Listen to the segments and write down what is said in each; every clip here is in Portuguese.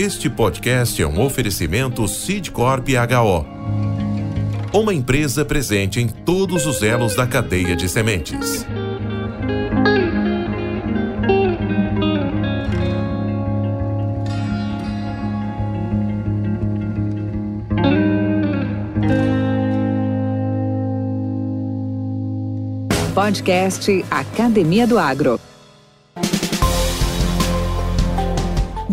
Este podcast é um oferecimento Sidcorp HO. Uma empresa presente em todos os elos da cadeia de sementes. Podcast Academia do Agro.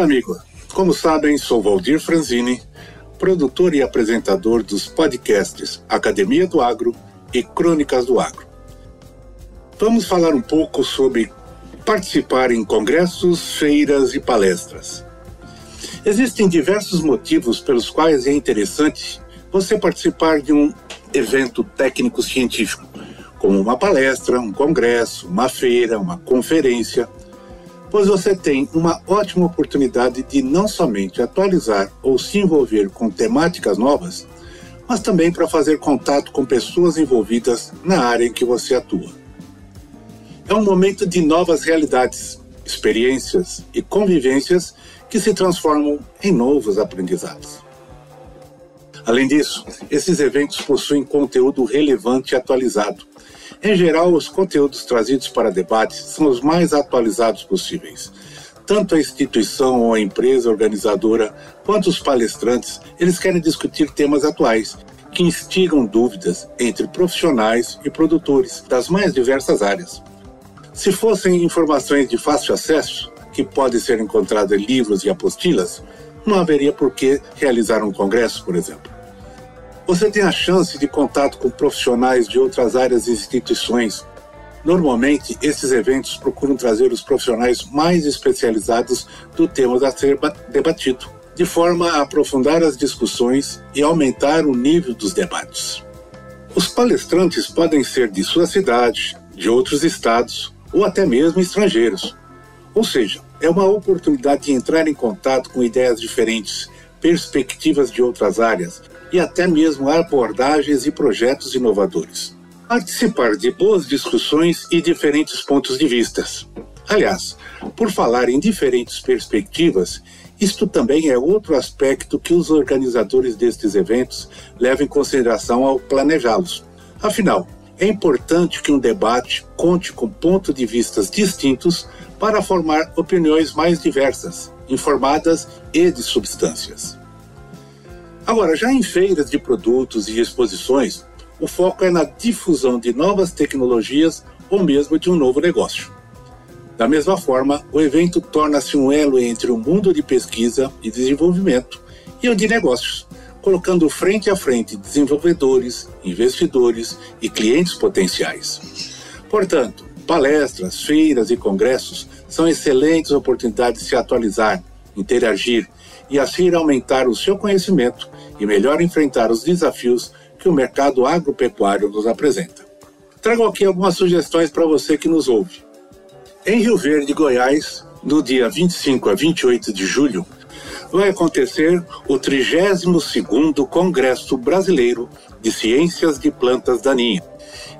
Olá, amigo. Como sabem, sou Valdir Franzini, produtor e apresentador dos podcasts Academia do Agro e Crônicas do Agro. Vamos falar um pouco sobre participar em congressos, feiras e palestras. Existem diversos motivos pelos quais é interessante você participar de um evento técnico-científico, como uma palestra, um congresso, uma feira, uma conferência pois você tem uma ótima oportunidade de não somente atualizar ou se envolver com temáticas novas, mas também para fazer contato com pessoas envolvidas na área em que você atua. É um momento de novas realidades, experiências e convivências que se transformam em novos aprendizados. Além disso, esses eventos possuem conteúdo relevante e atualizado, em geral, os conteúdos trazidos para debate são os mais atualizados possíveis. Tanto a instituição ou a empresa organizadora quanto os palestrantes, eles querem discutir temas atuais que instigam dúvidas entre profissionais e produtores das mais diversas áreas. Se fossem informações de fácil acesso, que podem ser encontradas em livros e apostilas, não haveria por que realizar um congresso, por exemplo. Você tem a chance de contato com profissionais de outras áreas e instituições. Normalmente, esses eventos procuram trazer os profissionais mais especializados do tema a ser debatido, de forma a aprofundar as discussões e aumentar o nível dos debates. Os palestrantes podem ser de sua cidade, de outros estados ou até mesmo estrangeiros. Ou seja, é uma oportunidade de entrar em contato com ideias diferentes, perspectivas de outras áreas, e até mesmo abordagens e projetos inovadores. Participar de boas discussões e diferentes pontos de vista. Aliás, por falar em diferentes perspectivas, isto também é outro aspecto que os organizadores destes eventos levam em consideração ao planejá-los. Afinal, é importante que um debate conte com pontos de vistas distintos para formar opiniões mais diversas, informadas e de substâncias. Agora, já em feiras de produtos e exposições, o foco é na difusão de novas tecnologias ou mesmo de um novo negócio. Da mesma forma, o evento torna-se um elo entre o mundo de pesquisa e desenvolvimento e o de negócios, colocando frente a frente desenvolvedores, investidores e clientes potenciais. Portanto, palestras, feiras e congressos são excelentes oportunidades de se atualizar, interagir e assim aumentar o seu conhecimento e melhor enfrentar os desafios que o mercado agropecuário nos apresenta. Trago aqui algumas sugestões para você que nos ouve. Em Rio Verde, Goiás, no dia 25 a 28 de julho, vai acontecer o 32º Congresso Brasileiro de Ciências de Plantas Daninhas,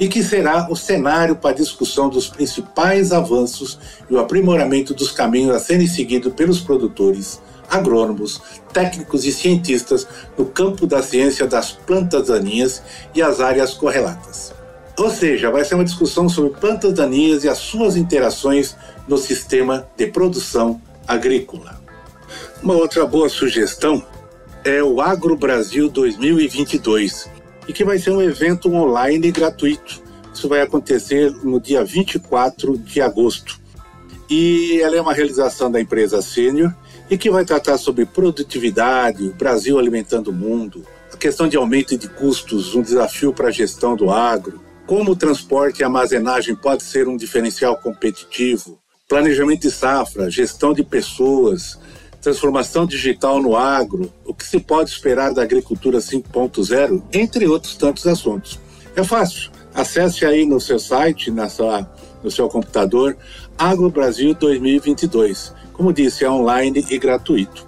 e que será o cenário para discussão dos principais avanços e o aprimoramento dos caminhos a serem seguidos pelos produtores agrônomos, técnicos e cientistas no campo da ciência das plantas daninhas e as áreas correlatas. Ou seja, vai ser uma discussão sobre plantas daninhas e as suas interações no sistema de produção agrícola. Uma outra boa sugestão é o Agro Brasil 2022, e que vai ser um evento online gratuito. Isso vai acontecer no dia 24 de agosto. E ela é uma realização da empresa Sênior e que vai tratar sobre produtividade, o Brasil alimentando o mundo, a questão de aumento de custos, um desafio para a gestão do agro, como o transporte e armazenagem pode ser um diferencial competitivo, planejamento de safra, gestão de pessoas, transformação digital no agro, o que se pode esperar da agricultura 5.0, entre outros tantos assuntos. É fácil. Acesse aí no seu site, na sua, no seu computador, Agro Brasil 2022. Como disse, é online e gratuito.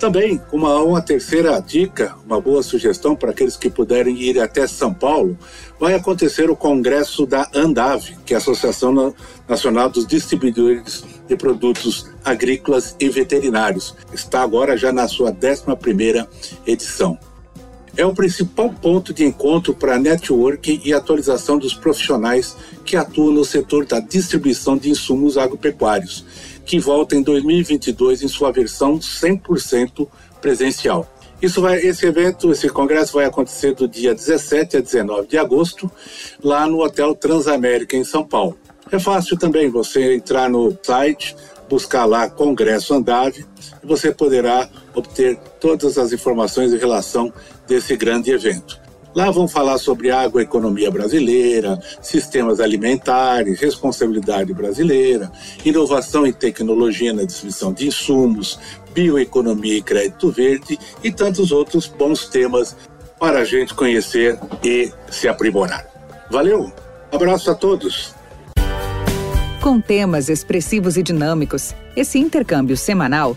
Também, uma, uma terceira dica, uma boa sugestão para aqueles que puderem ir até São Paulo, vai acontecer o congresso da ANDAV, que é a Associação Nacional dos Distribuidores de Produtos Agrícolas e Veterinários. Está agora já na sua 11ª edição é o principal ponto de encontro para networking e atualização dos profissionais que atuam no setor da distribuição de insumos agropecuários que volta em 2022 em sua versão 100% presencial. Isso vai, esse evento, esse congresso vai acontecer do dia 17 a 19 de agosto, lá no Hotel Transamérica, em São Paulo. É fácil também você entrar no site, buscar lá Congresso Andave, e você poderá obter todas as informações em relação desse grande evento. Lá vão falar sobre agroeconomia brasileira, sistemas alimentares, responsabilidade brasileira, inovação e tecnologia na distribuição de insumos, bioeconomia e crédito verde e tantos outros bons temas para a gente conhecer e se aprimorar. Valeu! Abraço a todos! Com temas expressivos e dinâmicos, esse intercâmbio semanal